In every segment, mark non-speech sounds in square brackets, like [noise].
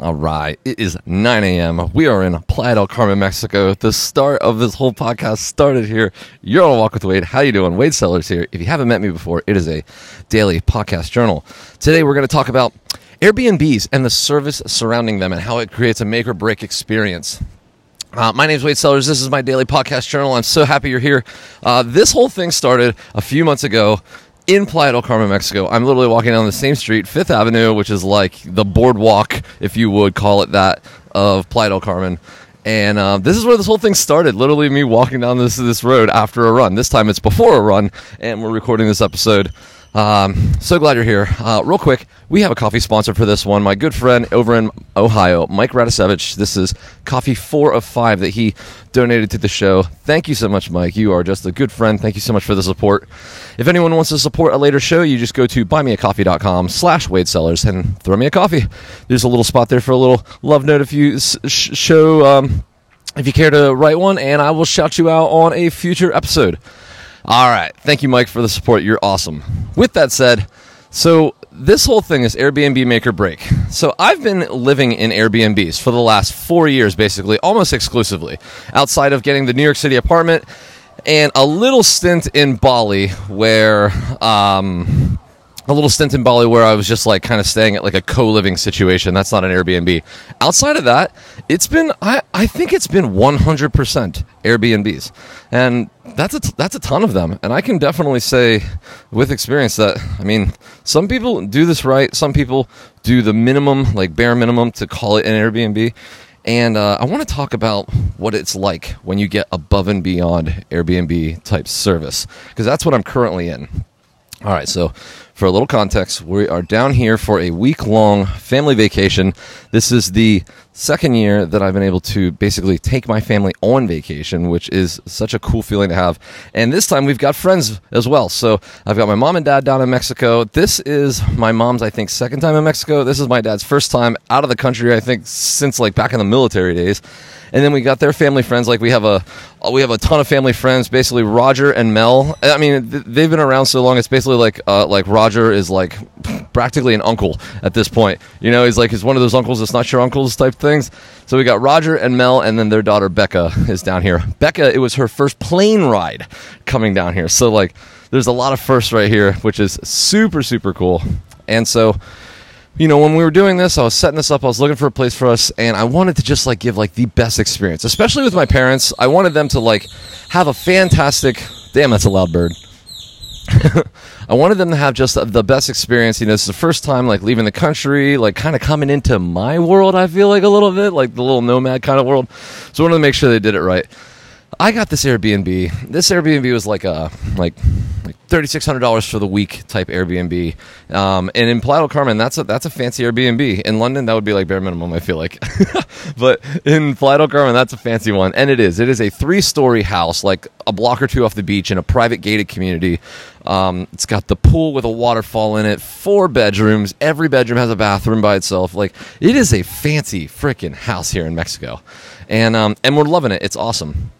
All right, it is 9 a.m. We are in Playa del Carmen, Mexico. The start of this whole podcast started here. You're on a Walk with Wade. How you doing? Wade Sellers here. If you haven't met me before, it is a daily podcast journal. Today we're going to talk about Airbnbs and the service surrounding them and how it creates a make or break experience. Uh, my name is Wade Sellers. This is my daily podcast journal. I'm so happy you're here. Uh, this whole thing started a few months ago in Playa del Carmen, Mexico. I'm literally walking down the same street, Fifth Avenue, which is like the boardwalk, if you would call it that, of Playa del Carmen. And uh, this is where this whole thing started. Literally, me walking down this this road after a run. This time it's before a run, and we're recording this episode um, so glad you're here. Uh, real quick, we have a coffee sponsor for this one. My good friend over in Ohio, Mike Radisevich. This is coffee four of five that he donated to the show. Thank you so much, Mike. You are just a good friend. Thank you so much for the support. If anyone wants to support a later show, you just go to buymeacoffee.com slash Wade Sellers and throw me a coffee. There's a little spot there for a little love note if you sh- show, um, if you care to write one, and I will shout you out on a future episode. All right. Thank you, Mike, for the support. You're awesome. With that said, so this whole thing is Airbnb make or break. So I've been living in Airbnbs for the last four years, basically, almost exclusively, outside of getting the New York City apartment and a little stint in Bali where. Um, a little stint in Bali where I was just like kind of staying at like a co-living situation. That's not an Airbnb. Outside of that, it's been I, I think it's been 100% Airbnbs. And that's a t- that's a ton of them. And I can definitely say with experience that I mean, some people do this right, some people do the minimum, like bare minimum to call it an Airbnb. And uh, I want to talk about what it's like when you get above and beyond Airbnb type service because that's what I'm currently in. All right, so for a little context, we are down here for a week long family vacation. This is the second year that I've been able to basically take my family on vacation, which is such a cool feeling to have. And this time we've got friends as well. So I've got my mom and dad down in Mexico. This is my mom's, I think, second time in Mexico. This is my dad's first time out of the country, I think, since like back in the military days and then we got their family friends. Like we have a we have a ton of family friends. Basically, Roger and Mel. I mean, they've been around so long. It's basically like uh, like Roger is like practically an uncle at this point. You know, he's like he's one of those uncles that's not your uncles type things. So we got Roger and Mel, and then their daughter Becca is down here. Becca, it was her first plane ride coming down here. So like, there's a lot of firsts right here, which is super super cool. And so you know, when we were doing this, I was setting this up. I was looking for a place for us, and I wanted to just like give like the best experience, especially with my parents. I wanted them to like have a fantastic. Damn, that's a loud bird. [laughs] I wanted them to have just the best experience. You know, it's the first time like leaving the country, like kind of coming into my world. I feel like a little bit like the little nomad kind of world. So I wanted to make sure they did it right. I got this Airbnb. This Airbnb was like a like like thirty six hundred dollars for the week type Airbnb. Um, and in del Carmen, that's a that's a fancy Airbnb. In London, that would be like bare minimum. I feel like, [laughs] but in del Carmen, that's a fancy one, and it is. It is a three story house, like a block or two off the beach, in a private gated community. Um, it's got the pool with a waterfall in it, four bedrooms. Every bedroom has a bathroom by itself. Like it is a fancy freaking house here in Mexico, and um, and we're loving it. It's awesome.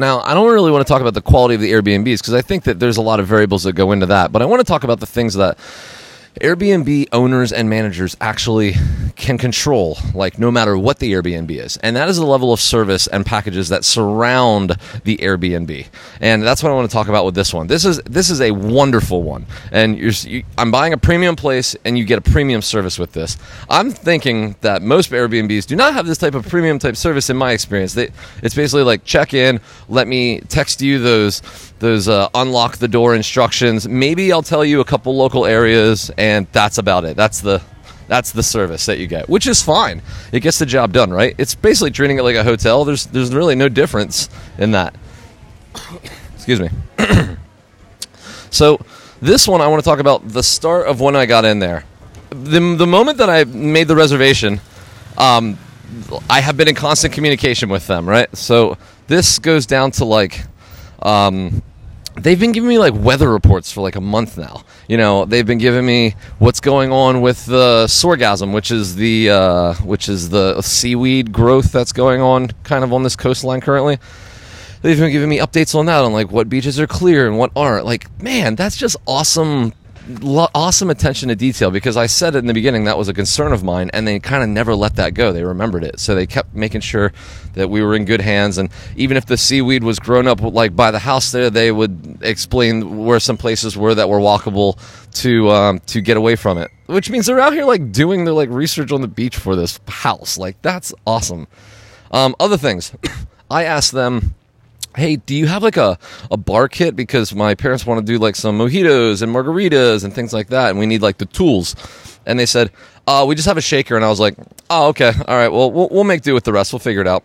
Now, I don't really want to talk about the quality of the Airbnbs because I think that there's a lot of variables that go into that, but I want to talk about the things that Airbnb owners and managers actually can control, like no matter what the Airbnb is. And that is the level of service and packages that surround the Airbnb. And that's what I want to talk about with this one. This is this is a wonderful one. And you're, you, I'm buying a premium place and you get a premium service with this. I'm thinking that most Airbnbs do not have this type of premium type service in my experience. They, it's basically like check in, let me text you those those uh, unlock the door instructions. Maybe I'll tell you a couple local areas, and that's about it. That's the that's the service that you get, which is fine. It gets the job done, right? It's basically treating it like a hotel. There's there's really no difference in that. [coughs] Excuse me. [coughs] so this one I want to talk about the start of when I got in there. The, the moment that I made the reservation, um, I have been in constant communication with them, right? So this goes down to like um, they've been giving me like weather reports for like a month now. You know, they've been giving me what's going on with the sargassum, which is the uh, which is the seaweed growth that's going on kind of on this coastline currently. They've been giving me updates on that on like what beaches are clear and what aren't. Like, man, that's just awesome awesome attention to detail because I said it in the beginning that was a concern of mine, and they kind of never let that go. They remembered it, so they kept making sure that we were in good hands. And even if the seaweed was grown up like by the house there, they would explain where some places were that were walkable to um, to get away from it. Which means they're out here like doing their like research on the beach for this house. Like that's awesome. Um, other things, [coughs] I asked them hey do you have like a, a bar kit? Because my parents want to do like some mojitos and margaritas and things like that and we need like the tools. And they said uh, we just have a shaker. And i was like oh okay. All right. Well, well we'll make do with the rest. We'll figure it out.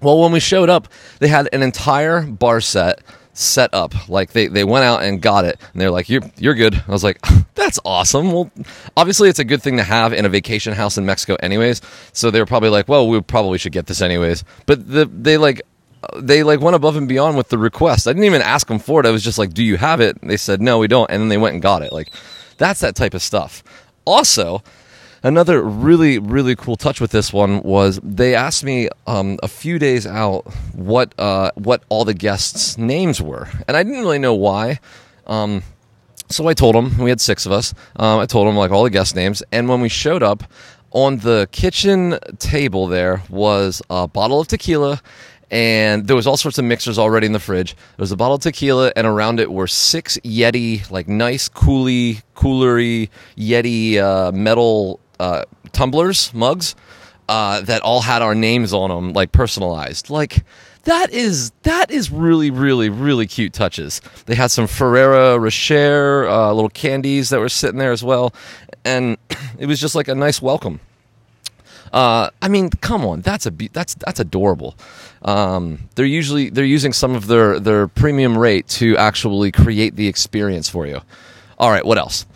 Well when we showed up they had an entire bar set set up. Like they, they went out and got it. And they're like you're, you're good. I was like [laughs] that's awesome. Well obviously it's a good thing to have in a vacation house in mexico anyways. So they were probably like well we probably should get this anyways. But the, they like they like went above and beyond with the request. I didn't even ask them for it. I was just like, "Do you have it?" And they said, "No, we don't." And then they went and got it. Like that's that type of stuff. Also, another really really cool touch with this one was they asked me um, a few days out what uh, what all the guests' names were, and I didn't really know why. Um, so I told them we had six of us. Um, I told them like all the guest names, and when we showed up, on the kitchen table there was a bottle of tequila and there was all sorts of mixers already in the fridge. There was a bottle of tequila, and around it were six Yeti, like nice, cooly, coolery Yeti uh, metal uh, tumblers, mugs uh, that all had our names on them, like personalized. Like that is that is really, really, really cute touches. They had some Ferrero Rocher uh, little candies that were sitting there as well, and [clears throat] it was just like a nice welcome. Uh, I mean, come on, that's a that's that's adorable. Um, they're usually they're using some of their their premium rate to actually create the experience for you. All right, what else?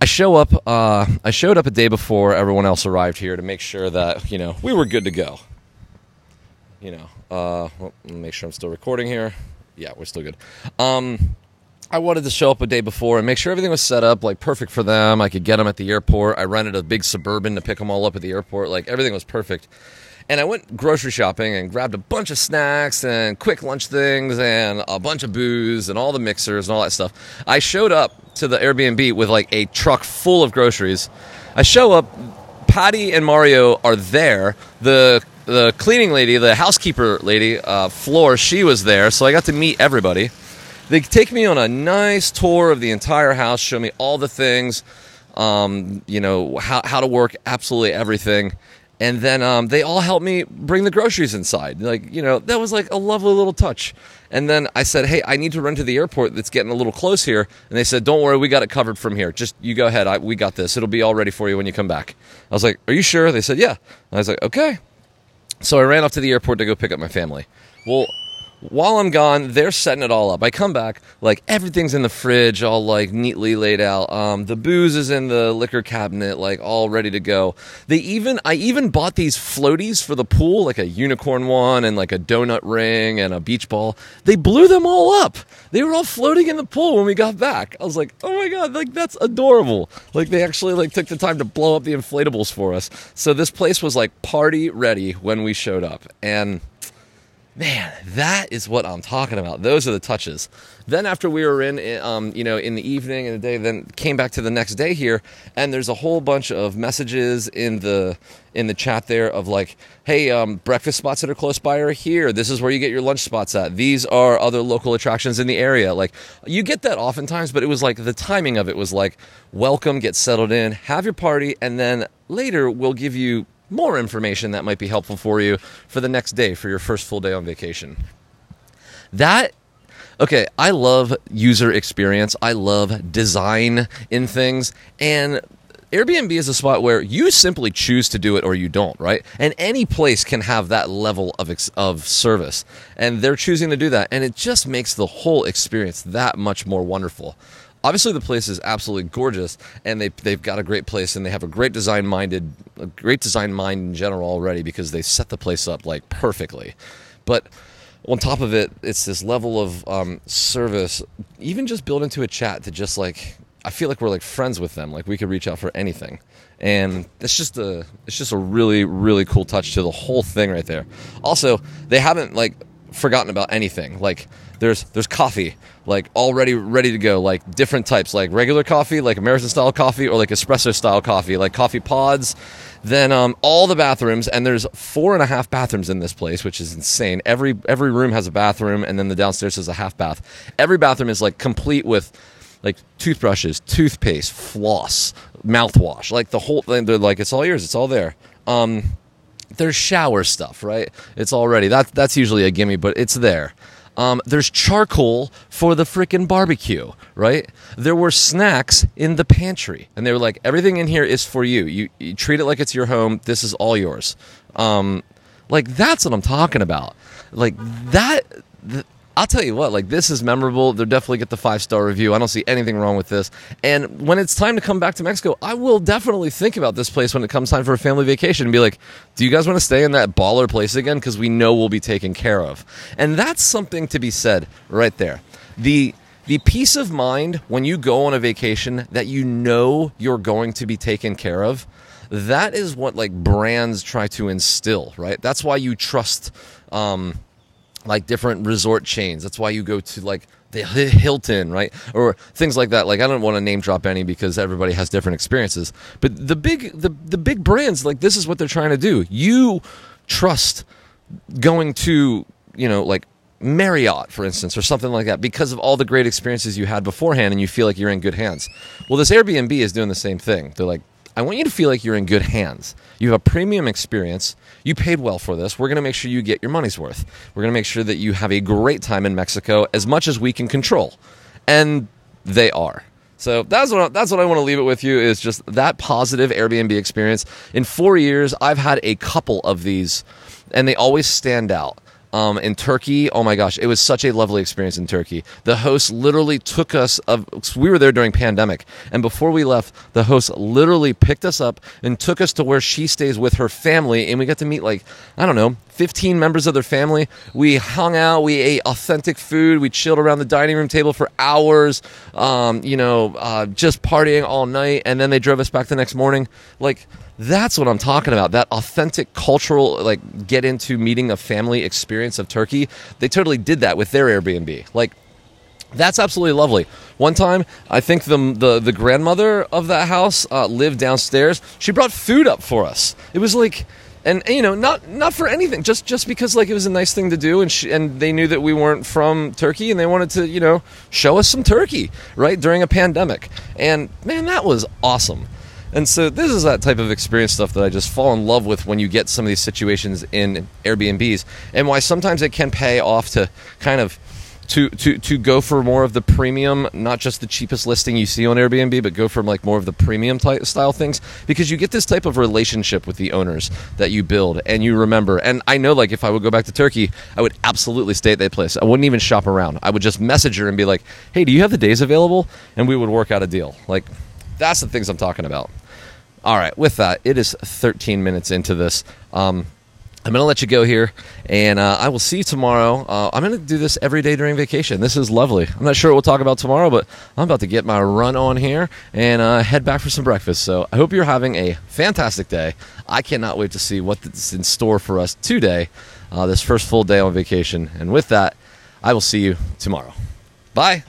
I show up. Uh, I showed up a day before everyone else arrived here to make sure that you know we were good to go. You know, uh, well, make sure I'm still recording here. Yeah, we're still good. Um, I wanted to show up a day before and make sure everything was set up like perfect for them. I could get them at the airport. I rented a big suburban to pick them all up at the airport. Like everything was perfect. And I went grocery shopping and grabbed a bunch of snacks and quick lunch things and a bunch of booze and all the mixers and all that stuff. I showed up to the Airbnb with like a truck full of groceries. I show up, Patty and Mario are there. The the cleaning lady, the housekeeper lady, uh, Flor, she was there. So I got to meet everybody. They take me on a nice tour of the entire house, show me all the things, um, you know, how, how to work absolutely everything. And then um, they all helped me bring the groceries inside. Like, you know, that was like a lovely little touch. And then I said, hey, I need to run to the airport that's getting a little close here. And they said, don't worry, we got it covered from here. Just you go ahead. I, we got this. It'll be all ready for you when you come back. I was like, are you sure? They said, yeah. I was like, okay. So I ran off to the airport to go pick up my family. Well, while I'm gone, they're setting it all up. I come back, like everything's in the fridge, all like neatly laid out. Um, the booze is in the liquor cabinet, like all ready to go. They even, I even bought these floaties for the pool, like a unicorn one and like a donut ring and a beach ball. They blew them all up. They were all floating in the pool when we got back. I was like, oh my god, like that's adorable. Like they actually like took the time to blow up the inflatables for us. So this place was like party ready when we showed up, and man, that is what I'm talking about. Those are the touches. Then after we were in, um, you know, in the evening and the day, then came back to the next day here, and there's a whole bunch of messages in the in the chat there of like, hey, um, breakfast spots that are close by are here. This is where you get your lunch spots at. These are other local attractions in the area. Like you get that oftentimes, but it was like the timing of it was like, welcome, get settled in, have your party, and then later we'll give you more information that might be helpful for you for the next day for your first full day on vacation. That okay, I love user experience. I love design in things and Airbnb is a spot where you simply choose to do it or you don't, right? And any place can have that level of ex- of service, and they're choosing to do that, and it just makes the whole experience that much more wonderful obviously the place is absolutely gorgeous and they, they've got a great place and they have a great design minded a great design mind in general already because they set the place up like perfectly but on top of it it's this level of um, service even just built into a chat to just like i feel like we're like friends with them like we could reach out for anything and it's just a it's just a really really cool touch to the whole thing right there also they haven't like forgotten about anything. Like there's there's coffee, like already ready to go, like different types, like regular coffee, like American style coffee, or like espresso style coffee, like coffee pods. Then um, all the bathrooms, and there's four and a half bathrooms in this place, which is insane. Every every room has a bathroom, and then the downstairs is a half bath. Every bathroom is like complete with like toothbrushes, toothpaste, floss, mouthwash, like the whole thing. They're like, it's all yours, it's all there. Um, there's shower stuff, right? It's already that that's usually a gimme, but it's there. Um, there's charcoal for the freaking barbecue, right? There were snacks in the pantry, and they were like, everything in here is for you. You, you treat it like it's your home. This is all yours. Um, like that's what I'm talking about. Like that. Th- I'll tell you what, like this is memorable. They'll definitely get the five star review. I don't see anything wrong with this. And when it's time to come back to Mexico, I will definitely think about this place when it comes time for a family vacation and be like, do you guys want to stay in that baller place again? Because we know we'll be taken care of. And that's something to be said right there. The the peace of mind when you go on a vacation that you know you're going to be taken care of that is what like brands try to instill right that's why you trust um, like different resort chains. That's why you go to like the Hilton, right? Or things like that. Like I don't want to name drop any because everybody has different experiences. But the big the the big brands like this is what they're trying to do. You trust going to, you know, like Marriott, for instance, or something like that, because of all the great experiences you had beforehand and you feel like you're in good hands. Well, this Airbnb is doing the same thing. They're like, I want you to feel like you're in good hands. You have a premium experience. You paid well for this. We're going to make sure you get your money's worth. We're going to make sure that you have a great time in Mexico as much as we can control. And they are. So that's what that's what I want to leave it with you is just that positive Airbnb experience. In 4 years, I've had a couple of these and they always stand out um, in Turkey. Oh my gosh, it was such a lovely experience in Turkey. The host literally took us. Of, we were there during pandemic, and before we left, the host literally picked us up and took us to where she stays with her family, and we got to meet like I don't know, 15 members of their family. We hung out, we ate authentic food, we chilled around the dining room table for hours. Um, you know, uh, just partying all night, and then they drove us back the next morning. Like that's what I'm talking about. That authentic cultural, like, get into meeting a family experience of Turkey. They totally did that with their Airbnb. Like, that's absolutely lovely. One time, I think the the, the grandmother of that house uh, lived downstairs. She brought food up for us. It was like, and you know, not not for anything, just just because like it was a nice thing to do, and she, and they knew that we weren't from Turkey, and they wanted to you know show us some Turkey right during a pandemic. And man, that was awesome. And so this is that type of experience stuff that I just fall in love with when you get some of these situations in Airbnbs and why sometimes it can pay off to kind of to, to, to go for more of the premium, not just the cheapest listing you see on Airbnb, but go for like more of the premium type style things because you get this type of relationship with the owners that you build and you remember. And I know like if I would go back to Turkey, I would absolutely stay at that place. I wouldn't even shop around. I would just message her and be like, "Hey, do you have the days available?" And we would work out a deal. Like that's the things I'm talking about. All right, with that, it is 13 minutes into this. Um, I'm going to let you go here, and uh, I will see you tomorrow. Uh, I'm going to do this every day during vacation. This is lovely. I'm not sure what we'll talk about tomorrow, but I'm about to get my run on here and uh, head back for some breakfast. So I hope you're having a fantastic day. I cannot wait to see what's in store for us today, uh, this first full day on vacation. And with that, I will see you tomorrow. Bye.